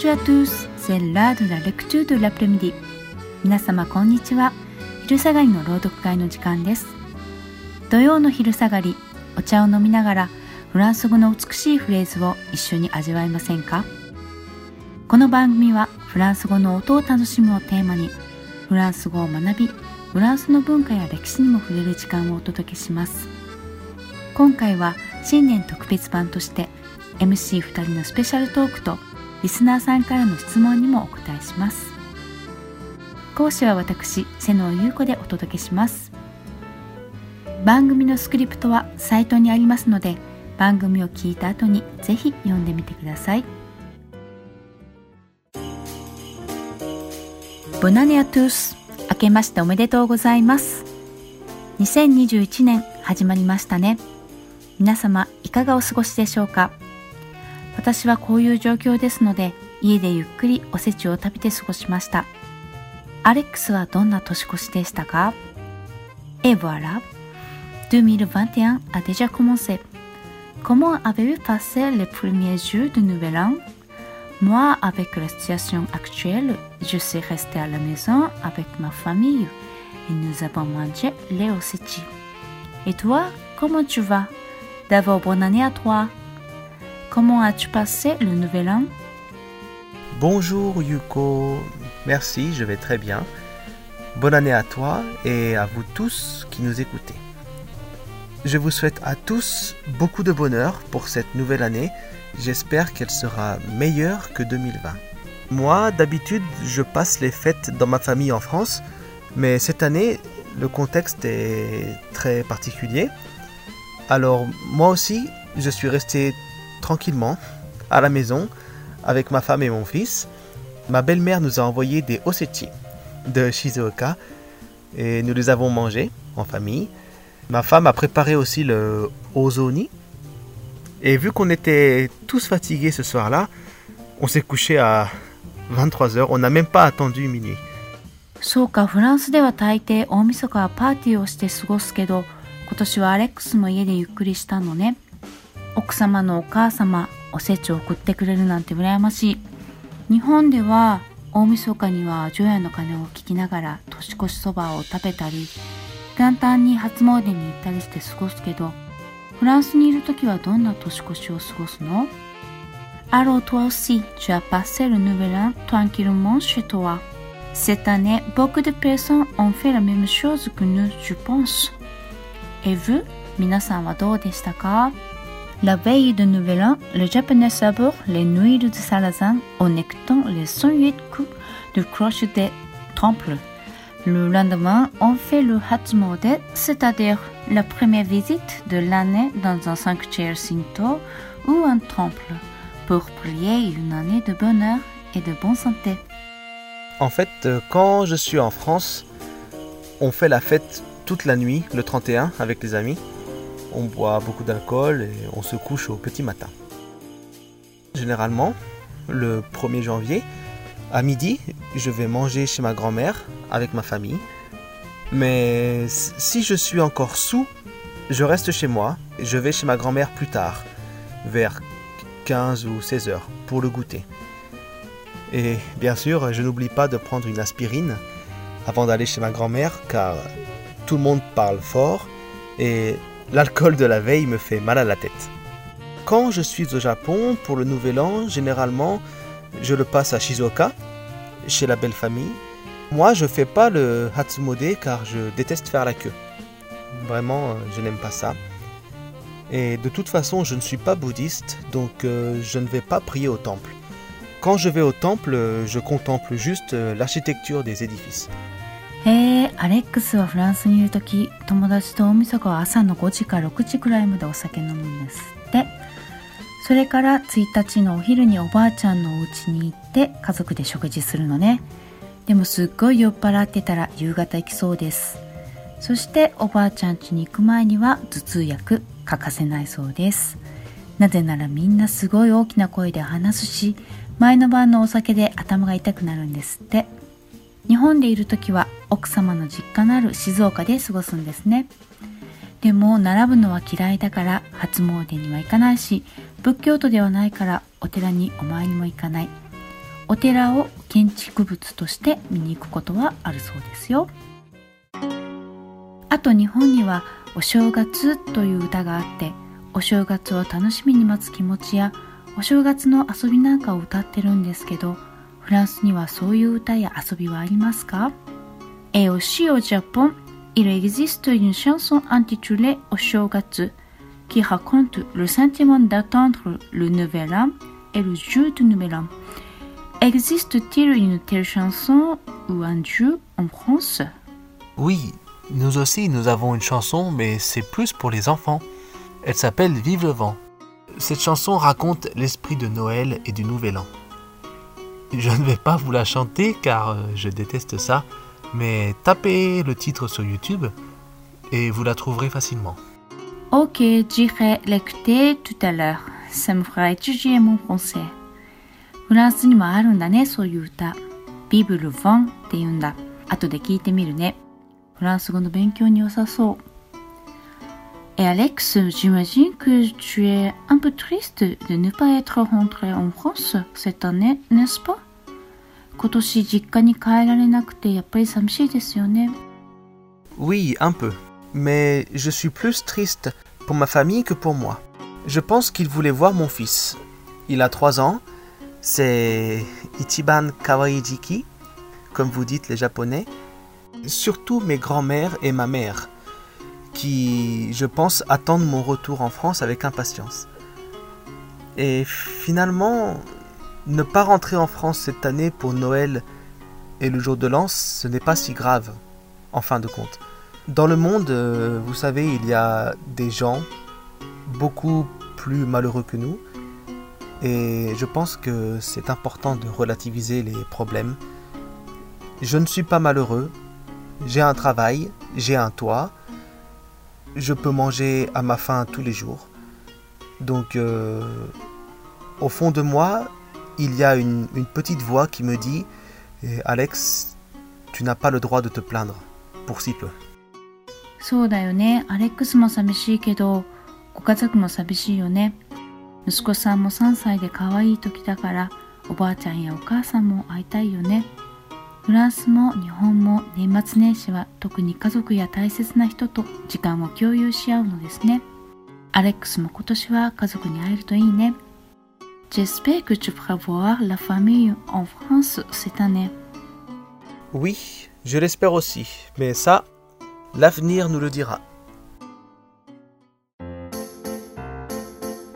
Bonjour à tous, c'est l'heure de la lecture de l'après-midi. 皆様こんにちは。昼下がりの朗読会の時間です。土曜の昼下がり、お茶を飲みながらフランス語の美しいフレーズを一緒に味わいませんか？この番組はフランス語の音を楽しむをテーマにフランス語を学び、フランスの文化や歴史にも触れる時間をお届けします。今回は新年特別版として MC2 人のスペシャルトークとリスナーさんからの質問にもお答えします。講師は私瀬野優子でお届けします。番組のスクリプトはサイトにありますので番組を聞いた後にぜひ読んでみてください。ボナネアトゥース明けましておめでとうございます。2021年始まりましたね。皆様いかがお過ごしでしょうか？私はこういう状況ですので家でゆっくりおせちを食べて過ごしましたアレックスはどんな年越しでしたか Et voilà 2021 a déjà commencé Comment avez-vous passé les premiers jours de Nouvel An Moi, avec la situation actuelle, je suis restée à la maison avec ma famille et nous avons mangé les osechi. Et toi, comment tu vas D'abord, bonne année à toi Comment as-tu passé le nouvel an? Bonjour Yuko, merci, je vais très bien. Bonne année à toi et à vous tous qui nous écoutez. Je vous souhaite à tous beaucoup de bonheur pour cette nouvelle année. J'espère qu'elle sera meilleure que 2020. Moi, d'habitude, je passe les fêtes dans ma famille en France, mais cette année, le contexte est très particulier. Alors, moi aussi, je suis resté tranquillement à la maison avec ma femme et mon fils. Ma belle-mère nous a envoyé des osechi de Shizuoka et nous les avons mangés en famille. Ma femme a préparé aussi le ozoni. Et vu qu'on était tous fatigués ce soir-là, on s'est couché à 23h. On n'a même pas attendu minuit. そうか、フランスでは大抵大晦日はパーティーをして過ごすけど、今年はアレックスも家でゆっくりしたのね。 奥様のお母様おせちを送ってくれるなんて羨ましい日本では大晦日には除夜の鐘を聞きながら年越しそばを食べたり元旦に初詣に行ったりして過ごすけどフランスにいる時はどんな年越しを過ごすの？アロトーシ、ジャパセル・ヌベラン・トランキル・モンシュトワ。セタネ、ボクデ・ペソン・オンフェラ・メムショーズ・クヌ・ジュポンス。エヴ、皆さんはどうでしたか？La veille de Nouvel An, le japonais savoure les nuits de Salazan en écoutant les 108 coups de cloche des temples. Le lendemain, on fait le Hatsumode, c'est-à-dire la première visite de l'année dans un sanctuaire Shinto ou un temple, pour prier une année de bonheur et de bonne santé. En fait, euh, quand je suis en France, on fait la fête toute la nuit, le 31, avec les amis on boit beaucoup d'alcool et on se couche au petit matin. Généralement, le 1er janvier, à midi, je vais manger chez ma grand-mère avec ma famille. Mais si je suis encore sous, je reste chez moi et je vais chez ma grand-mère plus tard, vers 15 ou 16 heures, pour le goûter. Et bien sûr, je n'oublie pas de prendre une aspirine avant d'aller chez ma grand-mère car tout le monde parle fort et L'alcool de la veille me fait mal à la tête. Quand je suis au Japon pour le Nouvel An, généralement, je le passe à Shizuoka, chez la belle famille. Moi, je fais pas le Hatsumode car je déteste faire la queue. Vraiment, euh, je n'aime pas ça. Et de toute façon, je ne suis pas bouddhiste, donc euh, je ne vais pas prier au temple. Quand je vais au temple, je contemple juste euh, l'architecture des édifices. へえアレックスはフランスにいる時友達と大晦日は朝の5時か6時くらいまでお酒飲むんですって。それから1日のお昼におばあちゃんのお家に行って家族で食事するのね。でもすっごい酔っ払ってたら夕方行きそうです。そしておばあちゃん家に行く前には頭痛薬欠かせないそうです。なぜならみんなすごい大きな声で話すし前の晩のお酒で頭が痛くなるんですって。日本でいる時は奥様の実家のある静岡で過ごすんですね。でも並ぶのは嫌いだから初詣には行かないし仏教徒ではないからお寺にお参りも行かない。お寺を建築物として見に行くことはあるそうですよ。あと日本にはお正月という歌があってお正月を楽しみに待つ気持ちやお正月の遊びなんかを歌ってるんですけど フランスにはそういう歌や遊びはありますか Et aussi au Japon, il existe une chanson intitulée Au Shogatsu qui raconte le sentiment d'attendre le nouvel an et le jeu du nouvel an. Existe-t-il une telle chanson ou un jeu en France Oui, nous aussi nous avons une chanson, mais c'est plus pour les enfants. Elle s'appelle Vive le vent. Cette chanson raconte l'esprit de Noël et du Nouvel An. Je ne vais pas vous la chanter car euh, je déteste ça, mais tapez le titre sur YouTube et vous la trouverez facilement. Ok, j'irai l'écouter tout à l'heure. Ça me fera étudier mon français. フランスにもあるんだね、そういう歌。ビブル・ヴォンって言うんだ。後で聞いてみるね。フランス語の勉強に良さそう。 Et Alex, j'imagine que tu es un peu triste de ne pas être rentré en France cette année, n'est-ce pas 今年実家に帰られなくてやっぱり寂しいですよね。 Oui, un peu. Mais je suis plus triste pour ma famille que pour moi. Je pense qu'il voulait voir mon fils. Il a 3 ans. C'est Ichiban Kawaijiki, comme vous dites les japonais. Surtout mes grands-mères et ma mère, qui, je pense, attendent mon retour en France avec impatience. Et finalement, ne pas rentrer en France cette année pour Noël et le jour de l'an, ce n'est pas si grave, en fin de compte. Dans le monde, euh, vous savez, il y a des gens beaucoup plus malheureux que nous. Et je pense que c'est important de relativiser les problèmes. Je ne suis pas malheureux. J'ai un travail, j'ai un toit Je peux manger à ma faim tous les jours. Donc, euh, au fond de moi, il y a une, une petite voix qui me dit Eh, Alex, tu n'as pas le droit de te plaindre, pour si peu. そうだよね。アレックスも寂しいけど、ご家族も寂しいよね。息子さんも3歳で可愛い時だから、おばあちゃんやお母さんも会いたいよね。 フランスも日本も年末年始は特に家族や大切な人と時間を共有し合うのですね。アレックスも今年は家族に会えるといいね。J'espère que tu pourras voir la famille en France cette année. Oui, je l'espère aussi. Mais ça, l'avenir nous le dira.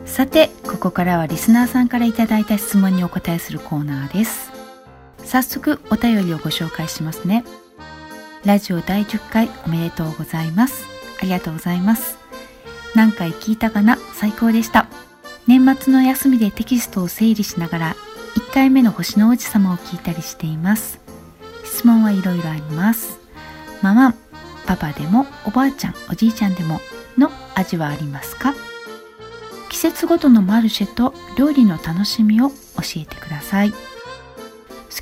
さて、ここからはリスナーさんからいただいた質問にお答えするコーナーです。早速お便りをご紹介しますね。ラジオ第10回おめでとうございます。ありがとうございます。何回聞いたかな？最高でした。年末の休みでテキストを整理しながら1回目の星の王子様を聞いたりしています。質問はいろいろあります。ママ、パパでもおばあちゃん、おじいちゃんでもの味はありますか？季節ごとのマルシェと料理の楽しみを教えてください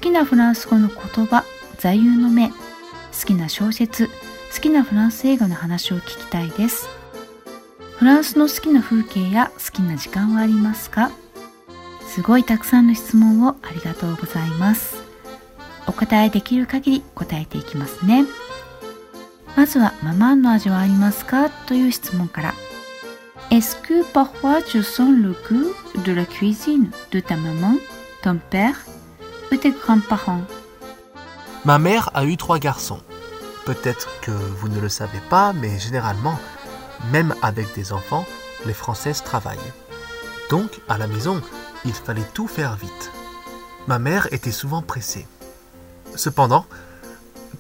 きなフランス語の言葉座右の銘好きな小説好きなフランス映画の話を聞きたいです。フランスの好きな風景や好きな時間はありますか？すごいたくさんの質問をありがとうございます。お答えできる限り答えていきますね。まずはママンの味はありますか？という質問から。Est-ce que parfois tu sens le goût de la cuisine de ta maman, ton père? Ou tes grands-parents Ma mère a eu trois garçons. Peut-être que vous ne le savez pas, mais généralement, même avec des enfants, les Françaises travaillent. Donc, à la maison, il fallait tout faire vite. Ma mère était souvent pressée. Cependant,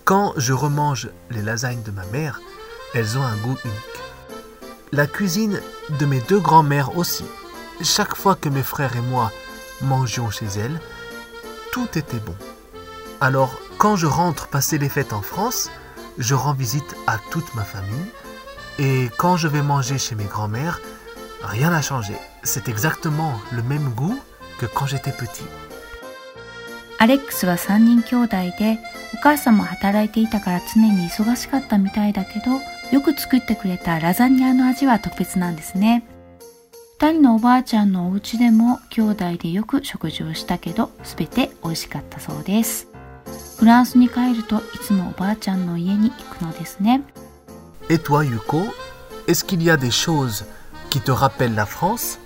quand je remange les lasagnes de ma mère, elles ont un goût unique. La cuisine de mes deux grands-mères aussi. Chaque fois que mes frères et moi mangions chez elles, tout était bon. Alors, quand je rentre passer les fêtes en France, je rends visite à toute ma famille. Et quand je vais manger chez mes grands-mères, rien n'a changé. C'est exactement le même goût que quand j'étais petit. アレックスは3人兄弟でお母さんも働いていたから常に忙しかったみたいだけどよく作ってくれたラザニアの味は特別なんですね 二人のおばあちゃんのお家でも兄弟でよく食事をしたけど全て美味しかったそうですフランスに帰るといつもおばあちゃんの家に行くのですね Et toi, Yuko, est-ce qu'il y a des choses qui te rappellent la France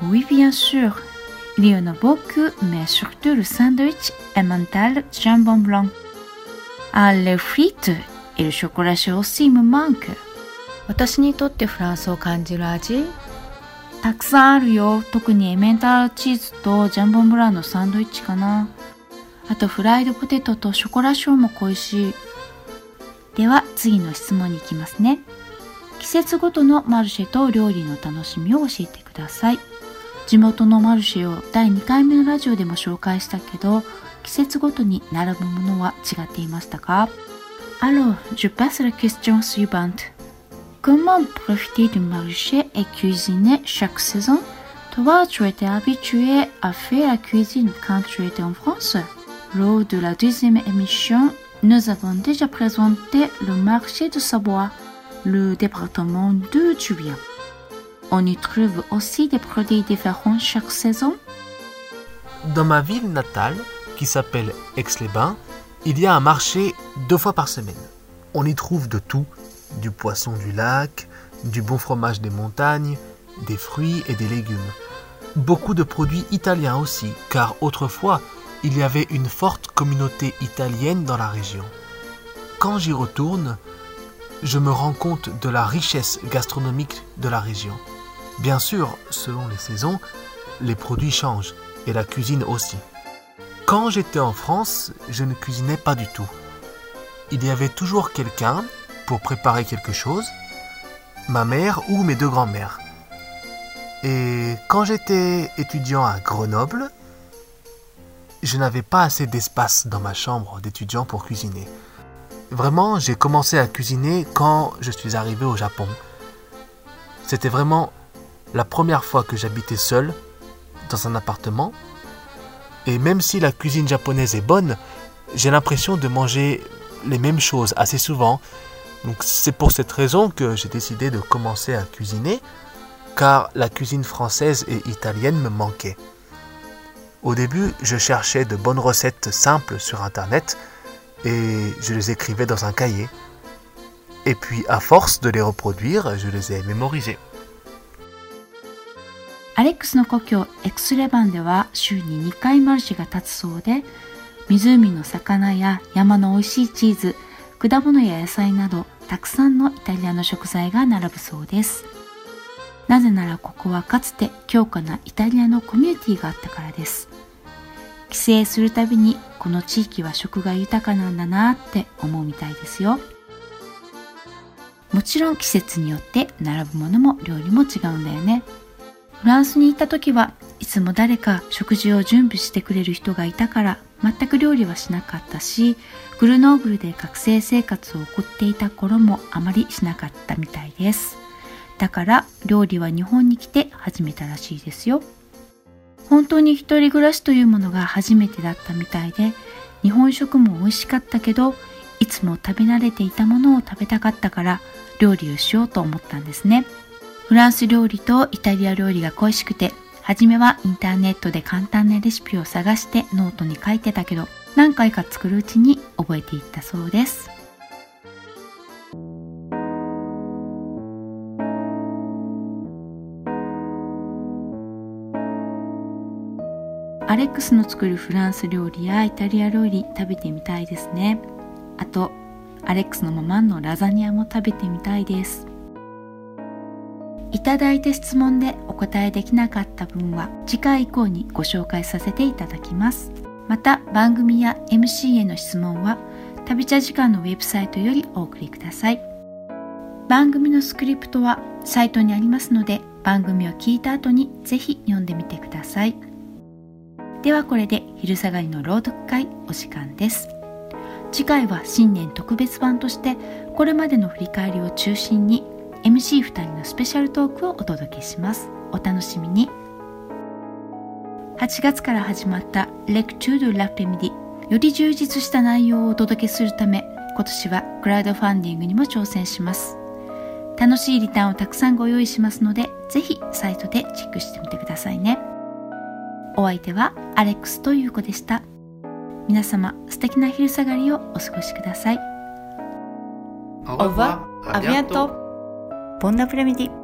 Oui, bien sûr. Il y en a beaucoup, mais surtout le sandwich emmental jambon blanc. Ah, les frites et le chocolat chaud aussi me manquent. 私にとってフランスを感じる味たくさんあるよ。特にエメンタルチーズとジャンボンブランのサンドイッチかな。あとフライドポテトとショコラショーも恋しい。では次の質問に行きますね。季節ごとのマルシェと料理の楽しみを教えてください。地元のマルシェを第2回目のラジオでも紹介したけど、季節ごとに並ぶものは違っていましたか？Alors, je passe la question suivante. Comment profiter du marché et cuisiner chaque saison? Toi, tu étais habitué à faire la cuisine quand tu étais en France Lors de la deuxième émission, nous avons déjà présenté le marché de Savoie, le département d'où tu viens. On y trouve aussi des produits différents chaque saison. Dans ma ville natale, qui s'appelle Aix-les-Bains, il y a un marché deux fois par semaine. On y trouve de tout, du poisson du lac, du bon fromage des montagnes, des fruits et des légumes. Beaucoup de produits italiens aussi, car autrefois, il y avait une forte communauté italienne dans la région. Quand j'y retourne, je me rends compte de la richesse gastronomique de la région. Bien sûr, selon les saisons, les produits changent, et la cuisine aussi. Quand j'étais en France, je ne cuisinais pas du tout. Il y avait toujours quelqu'un pour préparer quelque chose, ma mère ou mes deux grands-mères. Et quand j'étais étudiant à Grenoble, je n'avais pas assez d'espace dans ma chambre d'étudiant pour cuisiner. Vraiment, j'ai commencé à cuisiner quand je suis arrivé au Japon. C'était vraiment la première fois que j'habitais seul dans un appartement. Et même si la cuisine japonaise est bonne, j'ai l'impression de manger les mêmes choses assez souvent. Donc c'est pour cette raison que j'ai décidé de commencer à cuisiner, car la cuisine française et italienne me manquait. Au début, je cherchais de bonnes recettes simples sur Internet et je les écrivais dans un cahier. Et puis, à force de les reproduire, je les ai mémorisés. アレックスの故郷エクスレバンでは週に2回マルシェが立つそうで湖の魚や山の美味しいチーズ 果物や野菜などたくさんのイタリアの食材が並ぶそうです。なぜならここはかつて強固なイタリアのコミュニティがあったからです。帰省するたびにこの地域は食が豊かなんだなって思うみたいですよ。もちろん季節によって並ぶものも料理も違うんだよね。フランスに行った時はいつも誰か食事を準備してくれる人がいたから全く料理はしなかったしグルノーブルで学生生活を送っていた頃もあまりしなかったみたいです。だから料理は日本に来て始めたらしいですよ。本当に一人暮らしというものが初めてだったみたいで日本食も美味しかったけどいつも食べ慣れていたものを食べたかったから料理をしようと思ったんですね。フランス料理とイタリア料理が恋しくて初めはインターネットで簡単なレシピを探してノートに書いてたけど何回か作るうちに覚えていったそうです。アレックスの作るフランス料理やイタリア料理食べてみたいですね。あとアレックスのママのラザニアも食べてみたいです。いただいた質問でお答えできなかった分は次回以降にご紹介させていただきます。また番組や MC への質問は旅茶時間のウェブサイトよりお送りください。番組のスクリプトはサイトにありますので番組を聞いた後にぜひ読んでみてください。ではこれで昼下がりの朗読会お時間です。次回は新年特別版としてこれまでの振り返りを中心に MC2 人のスペシャルトークをお届けします。お楽しみに。8月から始まったレクチュード・ラプレミディより充実した内容をお届けするため今年はクラウドファンディングにも挑戦します楽しいリターンをたくさんご用意しますので、ぜひサイトでチェックしてみてくださいね。お相手はアレックスという子でした。皆様、素敵な昼下がりをお過ごしください。Au revoir, à bientôt. Après-midi.